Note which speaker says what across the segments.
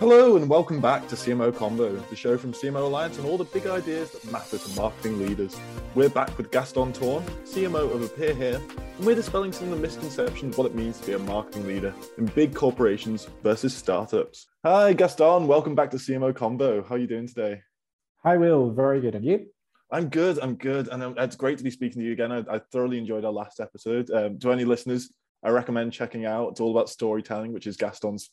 Speaker 1: Hello and welcome back to CMO Convo, the show from CMO Alliance and all the big ideas that matter to marketing leaders. We're back with Gaston Tourn, CMO of Appear Here, and we're dispelling some of the misconceptions of what it means to be a marketing leader in big corporations versus startups. Hi Gaston, welcome back to CMO Convo. How are you doing today?
Speaker 2: Hi Will, very good. And you?
Speaker 1: I'm good. I'm good, and it's great to be speaking to you again. I, I thoroughly enjoyed our last episode. Um, to any listeners, I recommend checking out. It's all about storytelling, which is Gaston's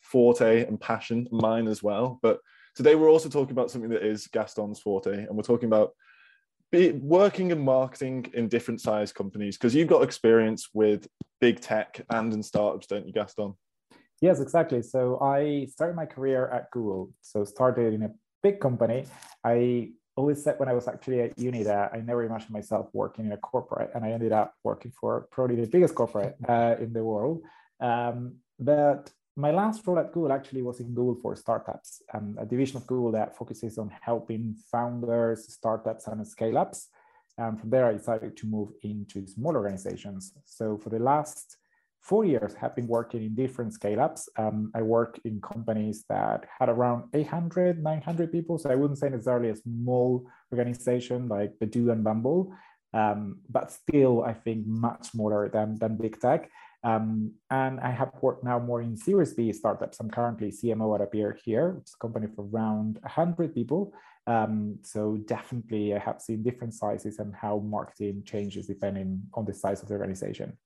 Speaker 1: forte and passion, mine as well. But today we're also talking about something that is Gaston's forte, and we're talking about be, working and marketing in different size companies because you've got experience with big tech and in startups, don't you, Gaston?
Speaker 2: Yes, exactly. So I started my career at Google. So started in a big company. I always said when I was actually at uni that I never imagined myself working in a corporate, and I ended up working for probably the biggest corporate uh, in the world. Um, but my last role at Google actually was in Google for Startups, um, a division of Google that focuses on helping founders, startups, and scale ups. And from there, I decided to move into small organizations. So for the last four years, I have been working in different scale ups. Um, I work in companies that had around 800, 900 people. So I wouldn't say necessarily a small organization like Badoo and Bumble, um, but still, I think much smaller than, than big tech. Um, and I have worked now more in Series B startups. I'm currently CMO at Appear here, which is a company for around 100 people. Um, so definitely I have seen different sizes and how marketing changes depending on the size of the organization.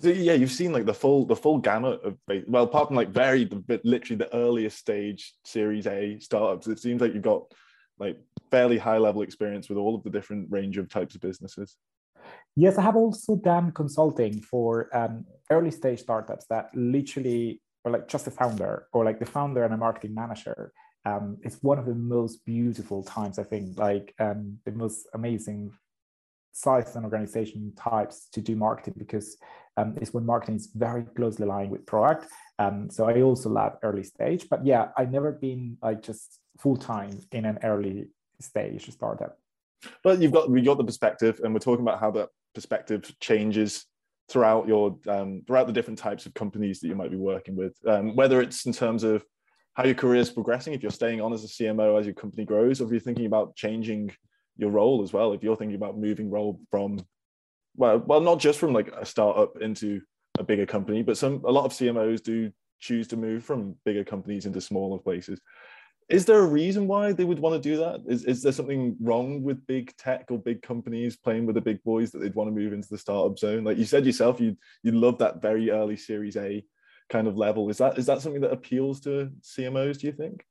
Speaker 1: So yeah, you've seen like the full the full gamut of well, apart from like very literally the earliest stage Series A startups, it seems like you've got like fairly high level experience with all of the different range of types of businesses.
Speaker 2: Yes, I have also done consulting for um, early stage startups that literally are like just a founder or like the founder and a marketing manager. Um, it's one of the most beautiful times, I think, like um, the most amazing size and organization types to do marketing because um, it's when marketing is very closely aligned with product. Um, so I also love early stage, but yeah, I've never been like just full time in an early stage startup.
Speaker 1: But you've got we got the perspective, and we're talking about how that perspective changes throughout your um, throughout the different types of companies that you might be working with, um, whether it's in terms of how your career is progressing, if you're staying on as a CMO as your company grows, or if you're thinking about changing your role as well, if you're thinking about moving role from well, well, not just from like a startup into a bigger company, but some a lot of CMOs do choose to move from bigger companies into smaller places is there a reason why they would want to do that? Is, is there something wrong with big tech or big companies playing with the big boys that they'd want to move into the startup zone? Like you said yourself, you you love that very early Series A kind of level. Is that is that something that appeals to CMOs? Do you think?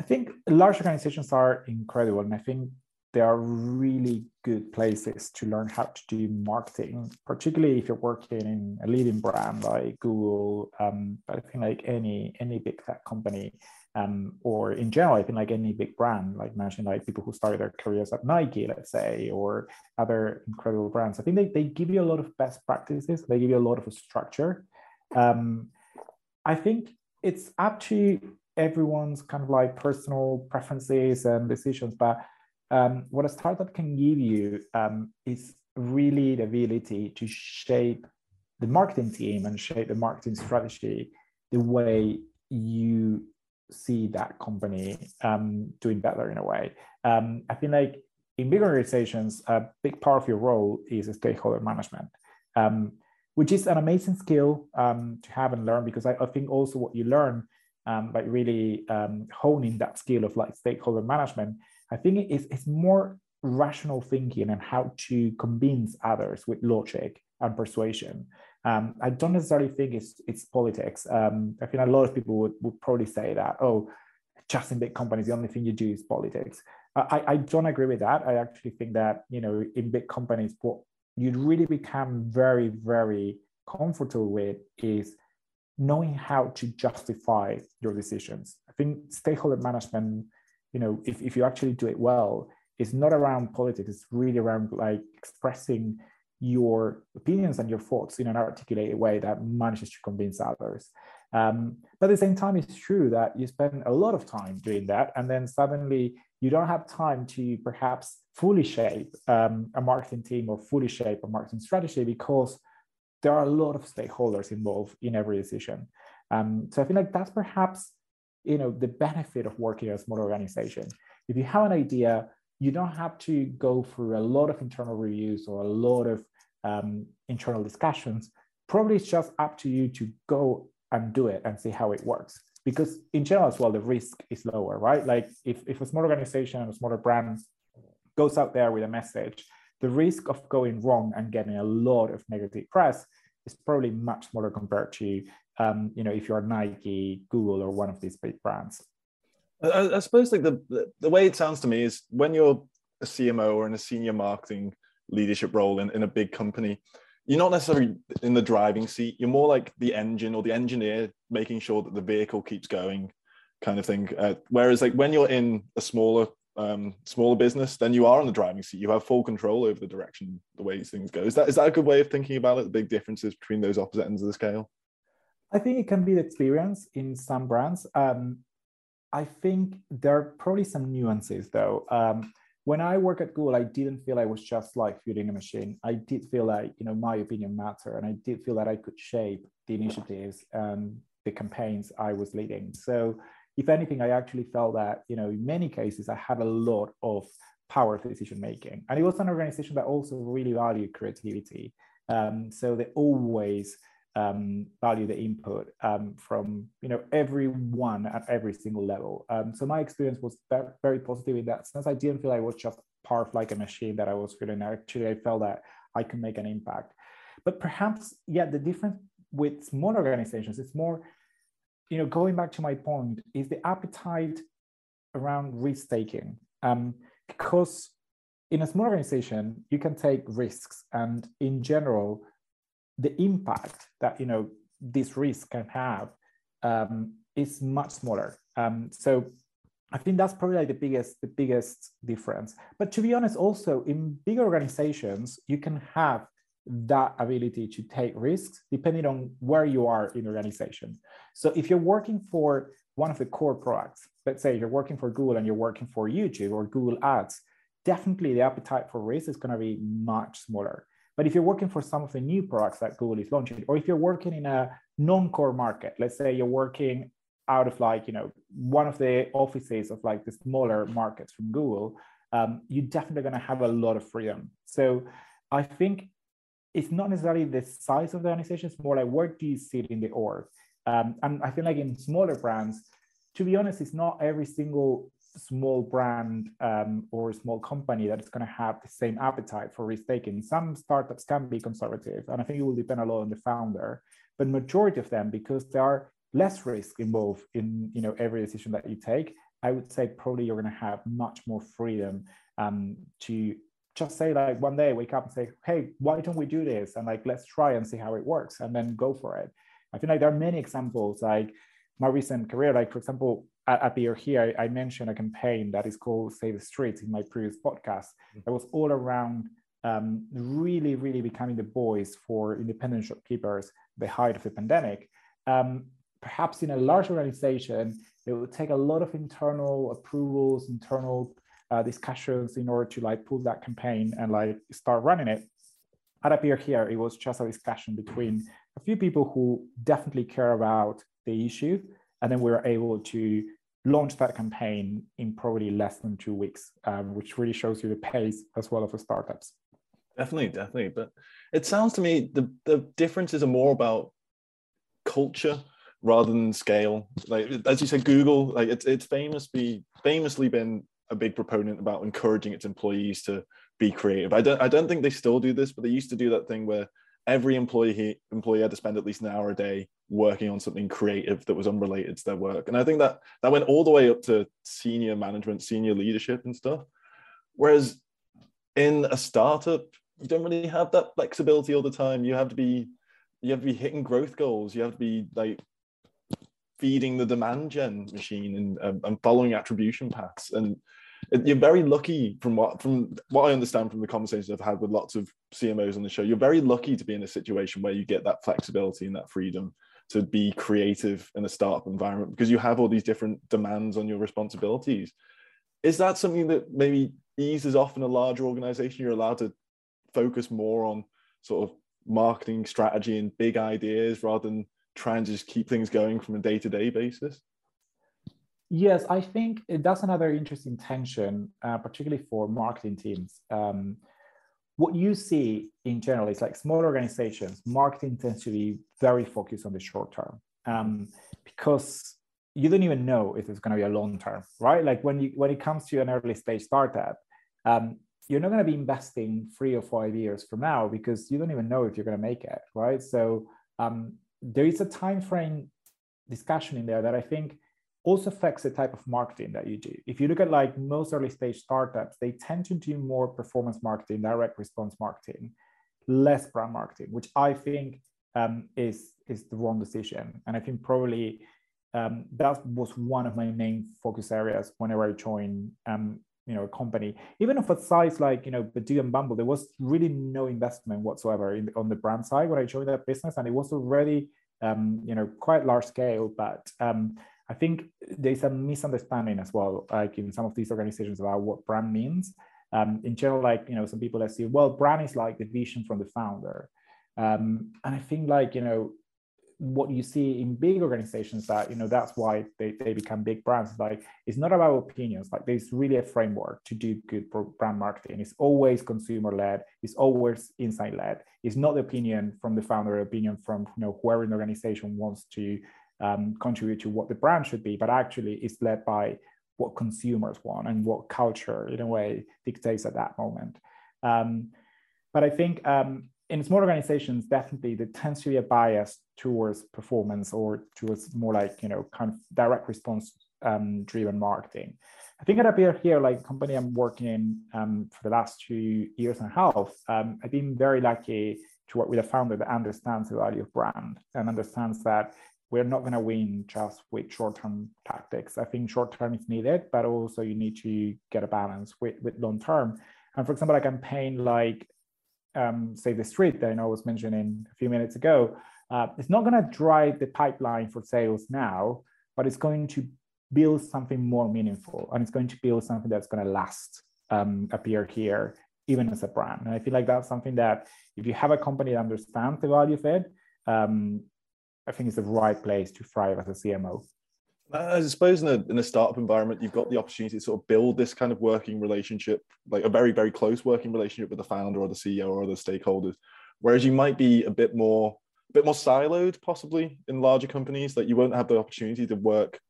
Speaker 2: I think large organizations are incredible, and I think they are really good places to learn how to do marketing, particularly if you're working in a leading brand like Google. Um, but I think like any any big tech company, um, or in general, I think like any big brand, like mentioned, like people who started their careers at Nike, let's say, or other incredible brands. I think they, they give you a lot of best practices. They give you a lot of structure. Um, I think it's up to everyone's kind of like personal preferences and decisions. But um, what a startup can give you um, is really the ability to shape the marketing team and shape the marketing strategy the way you see that company um, doing better in a way. Um, I think like in big organizations, a big part of your role is stakeholder management, um, which is an amazing skill um, to have and learn because I, I, think also what you learn um, by really um, honing that skill of like stakeholder management, I think it's, it's more rational thinking and how to convince others with logic and persuasion. Um, I don't necessarily think it's it's politics. Um, I think a lot of people would, would probably say that, oh, just in big companies, the only thing you do is politics. I, I don't agree with that. I actually think that, you know, in big companies, what you'd really become very, very comfortable with is knowing how to justify your decisions. I think stakeholder management, you know, if, if you actually do it well, is not around politics, it's really around like expressing your opinions and your thoughts in an articulated way that manages to convince others. Um, but at the same time, it's true that you spend a lot of time doing that, and then suddenly you don't have time to perhaps fully shape um, a marketing team or fully shape a marketing strategy because there are a lot of stakeholders involved in every decision. Um, so I feel like that's perhaps you know the benefit of working in a small organization. If you have an idea, you don't have to go through a lot of internal reviews or a lot of um, internal discussions. Probably it's just up to you to go and do it and see how it works. Because in general as well, the risk is lower, right? Like if, if a small organization and a smaller brand goes out there with a message, the risk of going wrong and getting a lot of negative press is probably much smaller compared to um, you know if you're Nike, Google, or one of these big brands.
Speaker 1: I, I suppose like the, the, the way it sounds to me is when you're a CMO or in a senior marketing leadership role in, in a big company, you're not necessarily in the driving seat. You're more like the engine or the engineer, making sure that the vehicle keeps going, kind of thing. Uh, whereas like when you're in a smaller um, smaller business, then you are on the driving seat. You have full control over the direction, the way things go. Is that is that a good way of thinking about it? The big differences between those opposite ends of the scale.
Speaker 2: I think it can be the experience in some brands. Um, I think there are probably some nuances though. Um, when I work at Google, I didn't feel I was just like feeding a machine. I did feel like you know my opinion mattered, and I did feel that I could shape the initiatives and the campaigns I was leading. So if anything, I actually felt that, you know, in many cases, I had a lot of power decision making. And it was an organization that also really valued creativity. Um, so they always um, value the input um, from you know everyone at every single level. Um, so my experience was very positive in that sense. I didn't feel I was just part of like a machine that I was feeling. Actually, I felt that I could make an impact. But perhaps, yeah, the difference with small organizations, it's more you know, going back to my point, is the appetite around risk taking. Um, because in a small organization, you can take risks, and in general, the impact that you know this risk can have um, is much smaller. Um, so I think that's probably like the biggest the biggest difference. But to be honest, also in big organizations, you can have that ability to take risks depending on where you are in the organization. So if you're working for one of the core products, let's say you're working for Google and you're working for YouTube or Google Ads, definitely the appetite for risk is going to be much smaller. But if you're working for some of the new products that Google is launching, or if you're working in a non-core market, let's say you're working out of like, you know, one of the offices of like the smaller markets from Google, um, you're definitely going to have a lot of freedom. So I think it's not necessarily the size of the organization, it's more like where do you sit in the org? Um, and I feel like in smaller brands, to be honest, it's not every single small brand um, or small company that is going to have the same appetite for risk taking. Some startups can be conservative, and I think it will depend a lot on the founder. But majority of them, because there are less risk involved in you know every decision that you take, I would say probably you're going to have much more freedom um, to just say like one day wake up and say hey why don't we do this and like let's try and see how it works and then go for it i feel like there are many examples like my recent career like for example at, Here I, I mentioned a campaign that is called save the streets in my previous podcast mm-hmm. that was all around um, really really becoming the voice for independent shopkeepers the height of the pandemic um, perhaps in a large organization it would take a lot of internal approvals internal uh, discussions in order to like pull that campaign and like start running it. At Appear Here, it was just a discussion between a few people who definitely care about the issue, and then we were able to launch that campaign in probably less than two weeks, um, which really shows you the pace as well of the startups.
Speaker 1: Definitely, definitely. But it sounds to me the the differences are more about culture rather than scale. Like as you said, Google, like it's it's famously famously been a big proponent about encouraging its employees to be creative. I don't I don't think they still do this, but they used to do that thing where every employee employee had to spend at least an hour a day working on something creative that was unrelated to their work. And I think that that went all the way up to senior management, senior leadership and stuff. Whereas in a startup, you don't really have that flexibility all the time. You have to be you have to be hitting growth goals. You have to be like feeding the demand gen machine and, um, and following attribution paths. And you're very lucky from what from what I understand from the conversations I've had with lots of CMOs on the show. You're very lucky to be in a situation where you get that flexibility and that freedom to be creative in a startup environment because you have all these different demands on your responsibilities. Is that something that maybe eases off in a larger organization? You're allowed to focus more on sort of marketing strategy and big ideas rather than trying to just keep things going from a day-to-day basis
Speaker 2: Yes, I think that's another interesting tension, uh, particularly for marketing teams. Um, what you see in general is like small organizations, marketing tends to be very focused on the short term um, because you don't even know if it's going to be a long term, right? Like when you when it comes to an early stage startup, um, you're not going to be investing three or five years from now because you don't even know if you're going to make it, right? So um, there is a time frame discussion in there that I think also affects the type of marketing that you do. If you look at like most early stage startups, they tend to do more performance marketing, direct response marketing, less brand marketing, which I think um, is is the wrong decision. And I think probably um, that was one of my main focus areas whenever I joined um, you know a company. Even of a size like you know Badoo and Bumble, there was really no investment whatsoever in, on the brand side when I joined that business, and it was already um, you know quite large scale, but um, I think there's a misunderstanding as well, like in some of these organizations about what brand means. Um, in general, like, you know, some people that say, well, brand is like the vision from the founder. Um, and I think like, you know, what you see in big organizations that, you know, that's why they, they become big brands. Like it's not about opinions. Like there's really a framework to do good brand marketing. It's always consumer led. It's always insight led. It's not the opinion from the founder, opinion from, you know, whoever in the organization wants to um, contribute to what the brand should be, but actually it's led by what consumers want and what culture, in a way, dictates at that moment. Um, but I think um, in small organizations, definitely there tends to be a bias towards performance or towards more like you know kind of direct response um, driven marketing. I think at Appear here, like company I'm working in um, for the last two years and a half, um, I've been very lucky to work with a founder that understands the value of brand and understands that we're not going to win just with short-term tactics. I think short-term is needed, but also you need to get a balance with, with long-term. And for example, a campaign like um, Save the Street that I know I was mentioning a few minutes ago, uh, it's not going to drive the pipeline for sales now, but it's going to build something more meaningful, and it's going to build something that's going to last. Um, appear here, even as a brand. And I feel like that's something that if you have a company that understands the value of it, um, I think it's the right place to thrive as a CMO.
Speaker 1: I suppose in a, in a startup environment, you've got the opportunity to sort of build this kind of working relationship, like a very, very close working relationship with the founder or the CEO or other stakeholders. Whereas you might be a bit more, a bit more siloed, possibly in larger companies. That you won't have the opportunity to work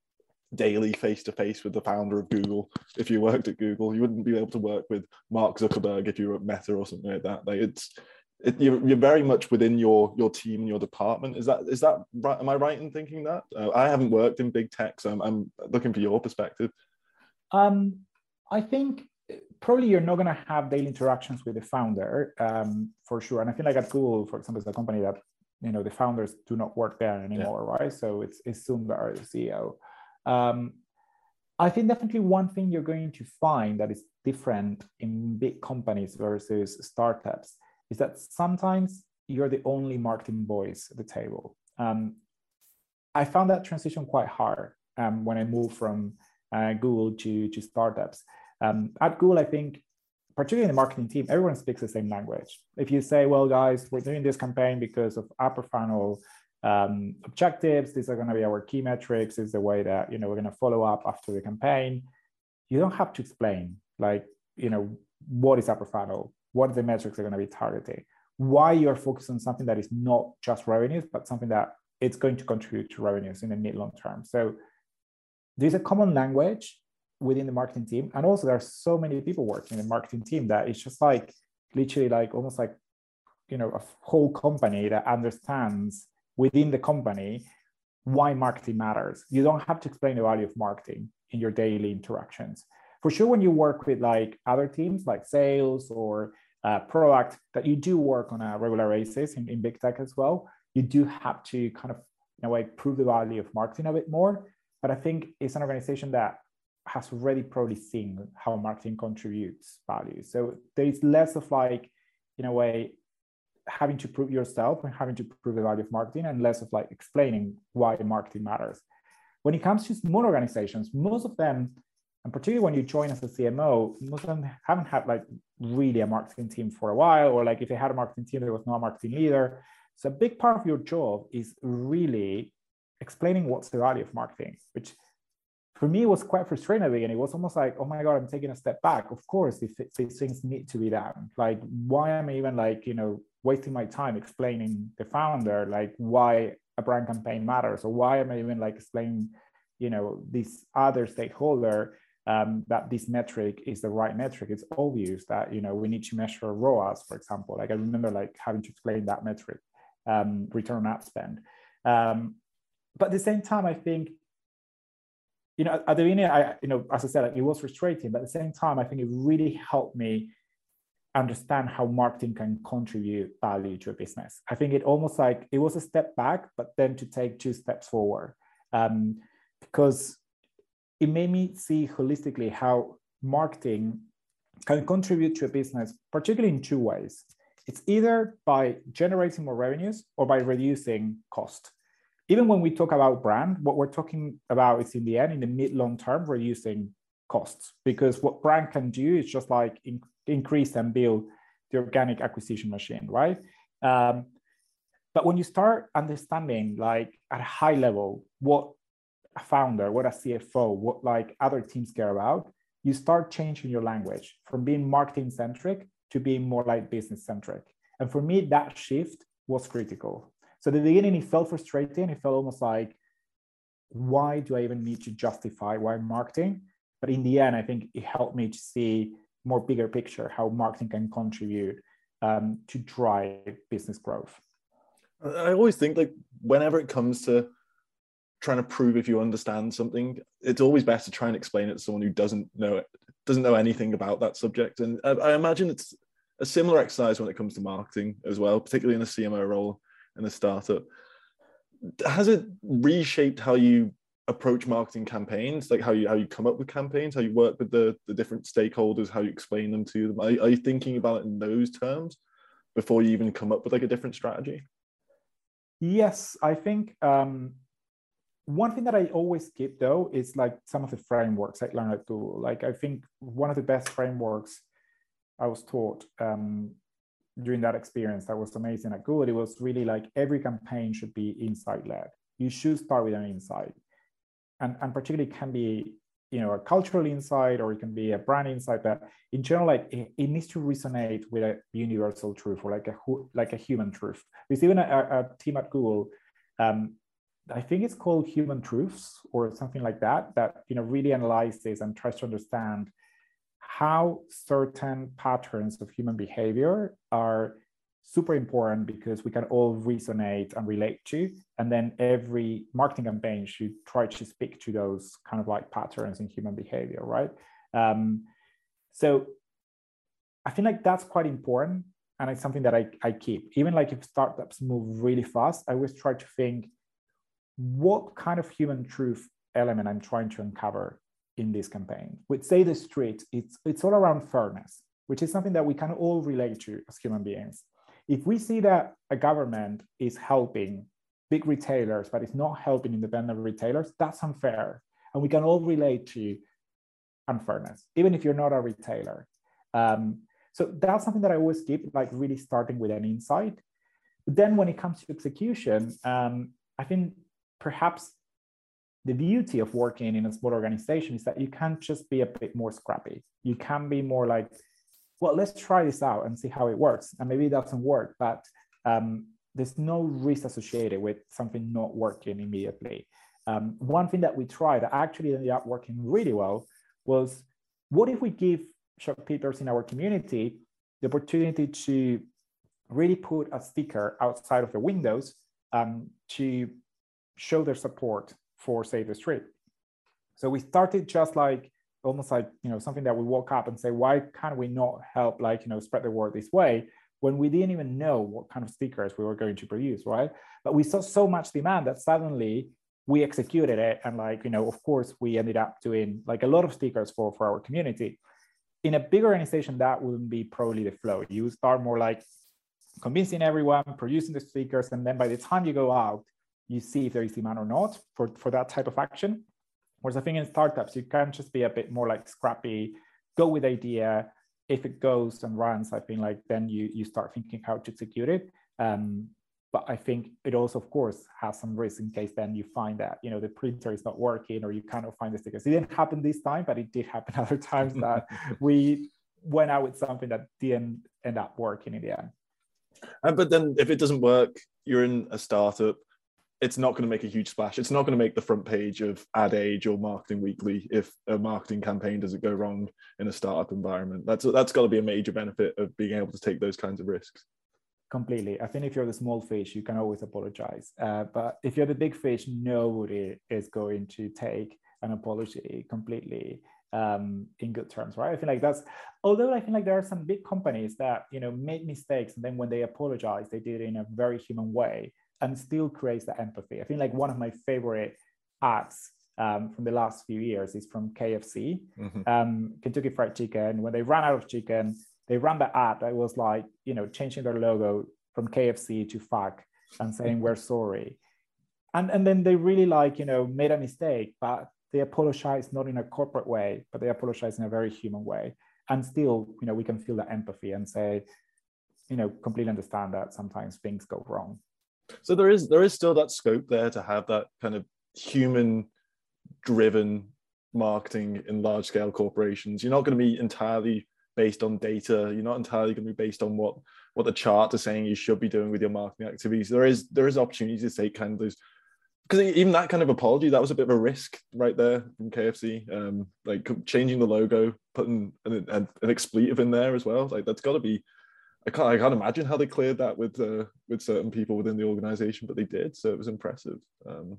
Speaker 1: daily face to face with the founder of Google. If you worked at Google, you wouldn't be able to work with Mark Zuckerberg if you were at Meta or something like that. Like it's it, you're, you're very much within your your team and your department. Is that is that right? Am I right in thinking that? Uh, I haven't worked in big tech, so I'm, I'm looking for your perspective.
Speaker 2: Um, I think probably you're not going to have daily interactions with the founder um, for sure. And I feel like at Google, for example, is a company that you know the founders do not work there anymore, yeah. right? So it's it's Sundar, the CEO. Um, I think definitely one thing you're going to find that is different in big companies versus startups is that sometimes you're the only marketing voice at the table. Um, I found that transition quite hard um, when I moved from uh, Google to, to startups. Um, at Google, I think, particularly in the marketing team, everyone speaks the same language. If you say, well, guys, we're doing this campaign because of upper funnel um, objectives, these are going to be our key metrics, is the way that, you know, we're going to follow up after the campaign. You don't have to explain, like, you know, what is upper funnel? What are the metrics are going to be targeting, why you're focused on something that is not just revenues, but something that it's going to contribute to revenues in the mid long term. So there's a common language within the marketing team. And also there are so many people working in the marketing team that it's just like literally like almost like, you know, a whole company that understands within the company why marketing matters. You don't have to explain the value of marketing in your daily interactions. For sure, when you work with like other teams like sales or uh, product that you do work on a regular basis in, in big tech as well, you do have to kind of in a way prove the value of marketing a bit more. But I think it's an organization that has already probably seen how marketing contributes value. So there is less of like, in a way, having to prove yourself and having to prove the value of marketing and less of like explaining why marketing matters. When it comes to small organizations, most of them and particularly when you join as a CMO, most of them haven't had like really a marketing team for a while, or like if they had a marketing team, there was no marketing leader. So a big part of your job is really explaining what's the value of marketing, which for me, was quite frustrating at the beginning. It was almost like, oh my God, I'm taking a step back. Of course, if these things need to be done, like why am I even like, you know, wasting my time explaining the founder, like why a brand campaign matters or why am I even like explaining, you know, this other stakeholder um, that this metric is the right metric. It's obvious that, you know, we need to measure ROAS, for example. Like I remember like having to explain that metric, um, return on ad spend. Um, but at the same time, I think you know, at the beginning, I, you know, as I said, it was frustrating, but at the same time, I think it really helped me understand how marketing can contribute value to a business. I think it almost like it was a step back, but then to take two steps forward, um, because it made me see holistically how marketing can contribute to a business, particularly in two ways. It's either by generating more revenues or by reducing cost even when we talk about brand, what we're talking about is in the end, in the mid long term, reducing costs because what brand can do is just like in, increase and build the organic acquisition machine, right? Um, but when you start understanding, like at a high level, what a founder, what a CFO, what like other teams care about, you start changing your language from being marketing centric to being more like business centric. And for me, that shift was critical so at the beginning, it felt frustrating. It felt almost like, why do I even need to justify why marketing? But in the end, I think it helped me to see more bigger picture how marketing can contribute um, to drive business growth.
Speaker 1: I always think like whenever it comes to trying to prove if you understand something, it's always best to try and explain it to someone who doesn't know it, doesn't know anything about that subject. And I, I imagine it's a similar exercise when it comes to marketing as well, particularly in a CMO role in a startup. Has it reshaped how you approach marketing campaigns, like how you how you come up with campaigns, how you work with the, the different stakeholders, how you explain them to them? Are, are you thinking about it in those terms before you even come up with like a different strategy?
Speaker 2: Yes, I think um, one thing that I always keep though is like some of the frameworks I learned at Google. Like I think one of the best frameworks I was taught um, during that experience that was amazing at Google, it was really like every campaign should be insight led. You should start with an insight. And, and particularly can be you know a cultural insight or it can be a brand insight but in general like it, it needs to resonate with a universal truth or like a like a human truth there's even a, a team at google um, i think it's called human truths or something like that that you know really analyzes and tries to understand how certain patterns of human behavior are super important because we can all resonate and relate to. And then every marketing campaign should try to speak to those kind of like patterns in human behavior, right? Um, so I feel like that's quite important. And it's something that I, I keep. Even like if startups move really fast, I always try to think what kind of human truth element I'm trying to uncover in this campaign. With Save the Street, it's, it's all around fairness, which is something that we can all relate to as human beings. If we see that a government is helping big retailers, but it's not helping independent retailers, that's unfair. And we can all relate to unfairness, even if you're not a retailer. Um, so that's something that I always keep, like really starting with an insight. But then when it comes to execution, um, I think perhaps the beauty of working in a small organization is that you can't just be a bit more scrappy. You can be more like, well, let's try this out and see how it works. And maybe it doesn't work, but um, there's no risk associated with something not working immediately. Um, one thing that we tried that actually ended up working really well was what if we give shopkeepers in our community the opportunity to really put a sticker outside of the windows um, to show their support for Save the Street. So we started just like almost like you know something that we woke up and say, why can't we not help like you know spread the word this way when we didn't even know what kind of stickers we were going to produce, right? But we saw so much demand that suddenly we executed it and like you know of course we ended up doing like a lot of stickers for for our community in a big organization that wouldn't be probably the flow you start more like convincing everyone producing the stickers and then by the time you go out you see if there is demand or not for, for that type of action. Whereas I think in startups, you can just be a bit more like scrappy, go with idea. If it goes and runs, I think like then you you start thinking how to execute it. Um, but I think it also, of course, has some risk in case then you find that you know the printer is not working or you cannot find the stickers. It didn't happen this time, but it did happen other times that we went out with something that didn't end up working in the end.
Speaker 1: Uh, but then, if it doesn't work, you're in a startup. It's not going to make a huge splash. It's not going to make the front page of Ad Age or Marketing Weekly if a marketing campaign doesn't go wrong in a startup environment. That's that's got to be a major benefit of being able to take those kinds of risks
Speaker 2: completely. I think if you're the small fish, you can always apologize. Uh, but if you're the big fish, nobody is going to take an apology completely um, in good terms, right? I feel like that's. Although I feel like there are some big companies that you know made mistakes, and then when they apologize, they did it in a very human way, and still creates that empathy. I think like one of my favorite ads um, from the last few years is from KFC, mm-hmm. um, Kentucky Fried Chicken. When they ran out of chicken, they ran the ad that was like, you know, changing their logo from KFC to fuck and saying we're sorry. And, and then they really like, you know, made a mistake, but they apologize not in a corporate way, but they apologize in a very human way. And still, you know, we can feel that empathy and say, you know, completely understand that sometimes things go wrong.
Speaker 1: So there is there is still that scope there to have that kind of human driven marketing in large scale corporations. You're not going to be entirely based on data. You're not entirely going to be based on what what the chart is saying you should be doing with your marketing activities. There is there is opportunity to take kind of those because even that kind of apology that was a bit of a risk right there from KFC. Um, like changing the logo, putting an, an, an expletive in there as well. Like that's got to be. I can't, I can't imagine how they cleared that with uh, with certain people within the organization, but they did, so it was impressive. Um,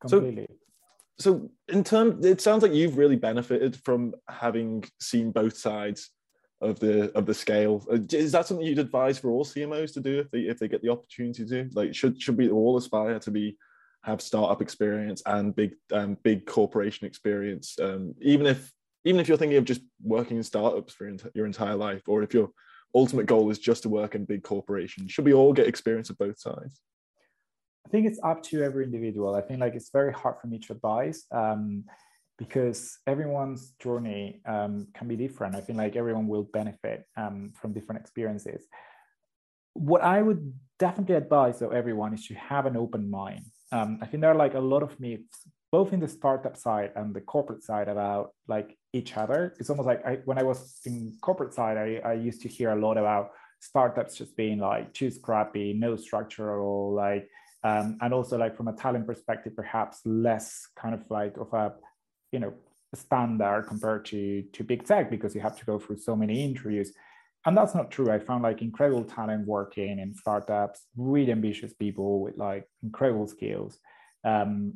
Speaker 1: Completely. So, so in terms it sounds like you've really benefited from having seen both sides of the of the scale uh, is that something you'd advise for all cmos to do if they if they get the opportunity to like should should we all aspire to be have startup experience and big um, big corporation experience um, even if even if you're thinking of just working in startups for your entire life or if your ultimate goal is just to work in big corporations should we all get experience of both sides
Speaker 2: I think it's up to every individual. I think like it's very hard for me to advise um, because everyone's journey um, can be different. I think like everyone will benefit um, from different experiences. What I would definitely advise though everyone is to have an open mind. Um, I think there are like a lot of myths both in the startup side and the corporate side about like each other. It's almost like I, when I was in corporate side, I, I used to hear a lot about startups just being like too scrappy, no structural, like um, and also like from a talent perspective perhaps less kind of like of a you know standard compared to to big tech because you have to go through so many interviews. And that's not true. I found like incredible talent working in startups really ambitious people with like incredible skills. Um,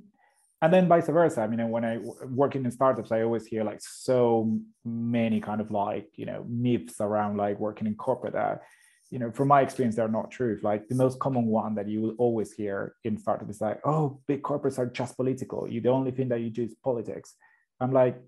Speaker 2: and then vice versa i mean when i work in startups i always hear like so many kind of like you know myths around like working in corporate that you know, from my experience, they're not true. Like the most common one that you will always hear in startup is like, oh, big corporates are just political. You the only thing that you do is politics. I'm like,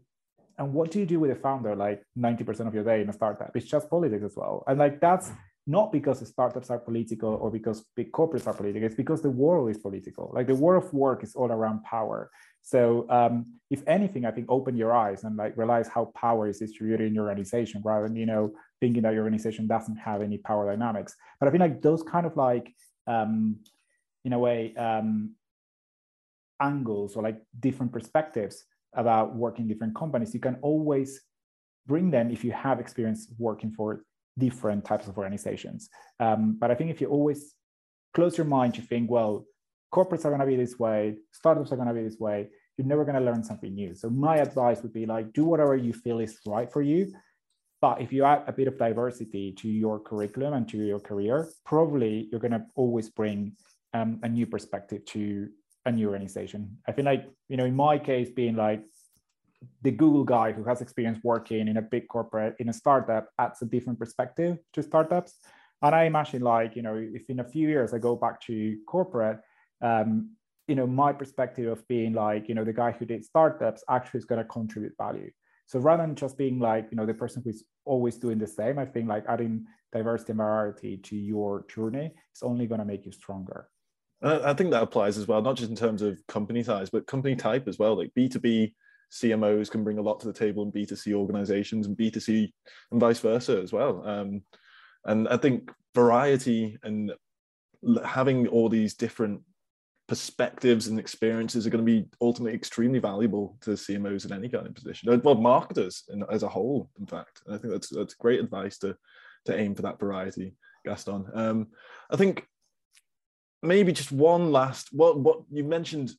Speaker 2: and what do you do with a founder like 90% of your day in a startup? It's just politics as well. And like that's not because startups are political or because big corporates are political. It's because the world is political. Like the world of work is all around power. So um, if anything, I think open your eyes and like realize how power is distributed in your organization rather than, you know, thinking that your organization doesn't have any power dynamics. But I feel like those kind of like, um, in a way, um, angles or like different perspectives about working different companies, you can always bring them if you have experience working for different types of organizations. Um, but I think if you always close your mind you think, well, corporates are going to be this way, startups are going to be this way, you're never going to learn something new. So my advice would be like, do whatever you feel is right for you. But if you add a bit of diversity to your curriculum and to your career, probably you're going to always bring um, a new perspective to a new organization. I feel like, you know, in my case, being like the Google guy who has experience working in a big corporate, in a startup, adds a different perspective to startups. And I imagine, like, you know, if in a few years I go back to corporate, um, you know, my perspective of being like, you know, the guy who did startups actually is going to contribute value. So rather than just being like, you know, the person who's always doing the same, I think like adding diversity and variety to your journey is only going to make you stronger.
Speaker 1: I think that applies as well, not just in terms of company size, but company type as well. Like B2B CMOs can bring a lot to the table in B2C organizations and B2C and vice versa as well. Um, and I think variety and having all these different perspectives and experiences are going to be ultimately extremely valuable to CMOs in any kind of position, well, marketers in, as a whole, in fact. And I think that's that's great advice to to aim for that variety, Gaston. Um, I think maybe just one last what what you mentioned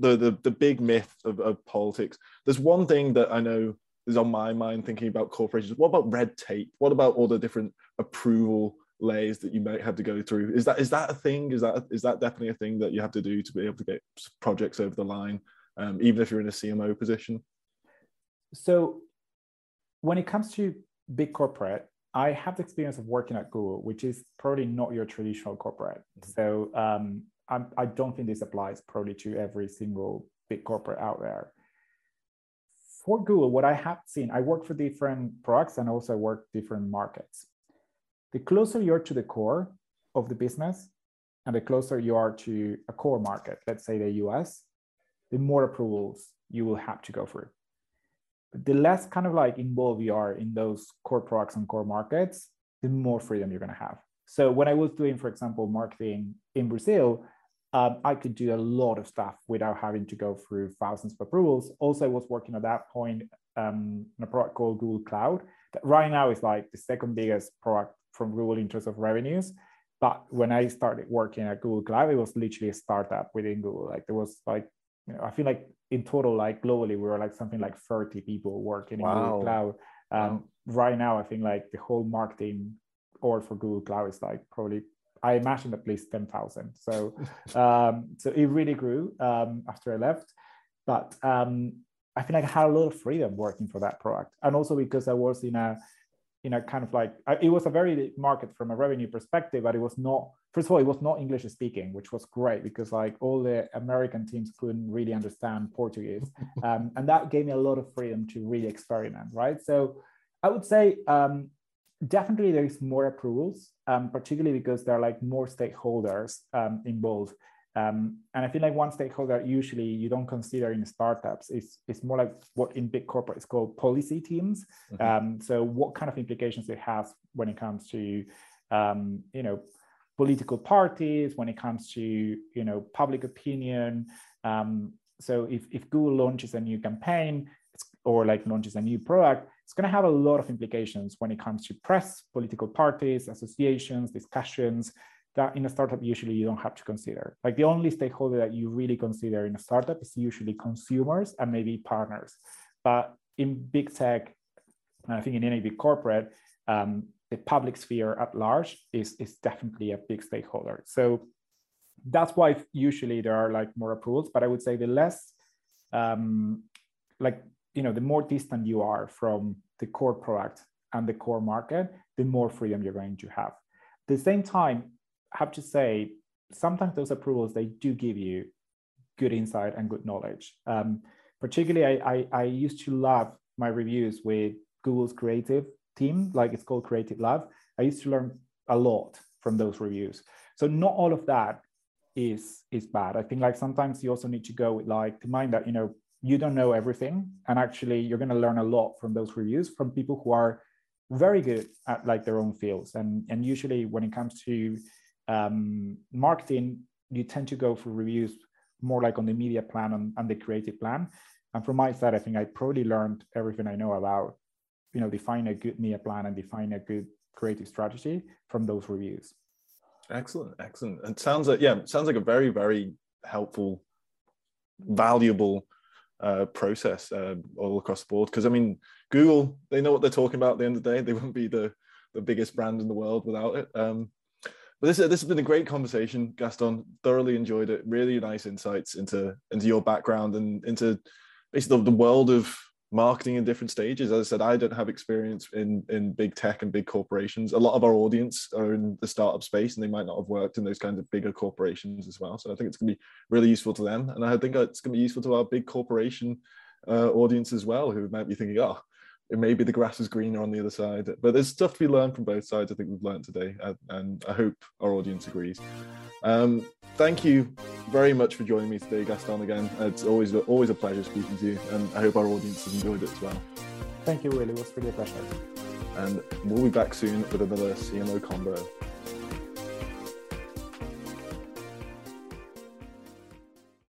Speaker 1: the the, the big myth of, of politics. There's one thing that I know is on my mind thinking about corporations. What about red tape? What about all the different approval layers that you might have to go through. Is that is that a thing? Is that is that definitely a thing that you have to do to be able to get projects over the line, um, even if you're in a CMO position?
Speaker 2: So, when it comes to big corporate, I have the experience of working at Google, which is probably not your traditional corporate. So um, I'm, I do not think this applies probably to every single big corporate out there. For Google, what I have seen, I work for different products and also work different markets the closer you're to the core of the business and the closer you are to a core market, let's say the US, the more approvals you will have to go through. But the less kind of like involved you are in those core products and core markets, the more freedom you're going to have. So when I was doing, for example, marketing in Brazil, um, I could do a lot of stuff without having to go through thousands of approvals. Also, I was working at that point um, in a product called Google Cloud that right now is like the second biggest product from Google in terms of revenues. But when I started working at Google Cloud, it was literally a startup within Google. Like there was like, you know, I feel like in total, like globally, we were like something like 30 people working wow. in Google Cloud. Um, wow. Right now, I think like the whole marketing or for Google Cloud is like probably I imagine at least 10,000. So, um, so it really grew um, after I left. But um, I feel like I had a lot of freedom working for that product. And also because I was in a you know, kind of like it was a very market from a revenue perspective, but it was not. First of all, it was not English speaking, which was great because like all the American teams couldn't really understand Portuguese, um, and that gave me a lot of freedom to really experiment. Right, so I would say um, definitely there is more approvals, um, particularly because there are like more stakeholders um, involved. Um, and I feel like one stakeholder usually you don't consider in startups is it's more like what in big corporate is called policy teams. Mm-hmm. Um, so what kind of implications it has when it comes to um, you know political parties, when it comes to you know public opinion. Um, so if if Google launches a new campaign or like launches a new product, it's going to have a lot of implications when it comes to press, political parties, associations, discussions that in a startup usually you don't have to consider. Like the only stakeholder that you really consider in a startup is usually consumers and maybe partners. But in big tech, I think in any big corporate, um, the public sphere at large is, is definitely a big stakeholder. So that's why usually there are like more approvals, but I would say the less, um, like, you know, the more distant you are from the core product and the core market, the more freedom you're going to have. At the same time, have to say, sometimes those approvals they do give you good insight and good knowledge. Um, particularly, I, I, I used to love my reviews with Google's creative team, like it's called Creative Lab. I used to learn a lot from those reviews. So not all of that is is bad. I think like sometimes you also need to go with like to mind that you know you don't know everything, and actually you're going to learn a lot from those reviews from people who are very good at like their own fields. And and usually when it comes to um, marketing, you tend to go for reviews more like on the media plan and, and the creative plan. And from my side, I think I probably learned everything I know about, you know, define a good media plan and define a good creative strategy from those reviews.
Speaker 1: Excellent, excellent. It sounds like yeah, sounds like a very very helpful, valuable uh, process uh, all across the board. Because I mean, Google they know what they're talking about. At the end of the day, they wouldn't be the the biggest brand in the world without it. Um, but this this has been a great conversation, Gaston. Thoroughly enjoyed it. Really nice insights into into your background and into basically the, the world of marketing in different stages. As I said, I don't have experience in in big tech and big corporations. A lot of our audience are in the startup space, and they might not have worked in those kinds of bigger corporations as well. So I think it's going to be really useful to them, and I think it's going to be useful to our big corporation uh, audience as well, who might be thinking, "Oh, maybe the grass is greener on the other side. But there's stuff to be learned from both sides. I think we've learned today, and I hope our audience agrees. Um, thank you very much for joining me today, Gaston. Again, it's always always a pleasure speaking to you, and I hope our audience has enjoyed it as well.
Speaker 2: Thank you, Willie. It was really a pleasure.
Speaker 1: And we'll be back soon with another CMO Convo.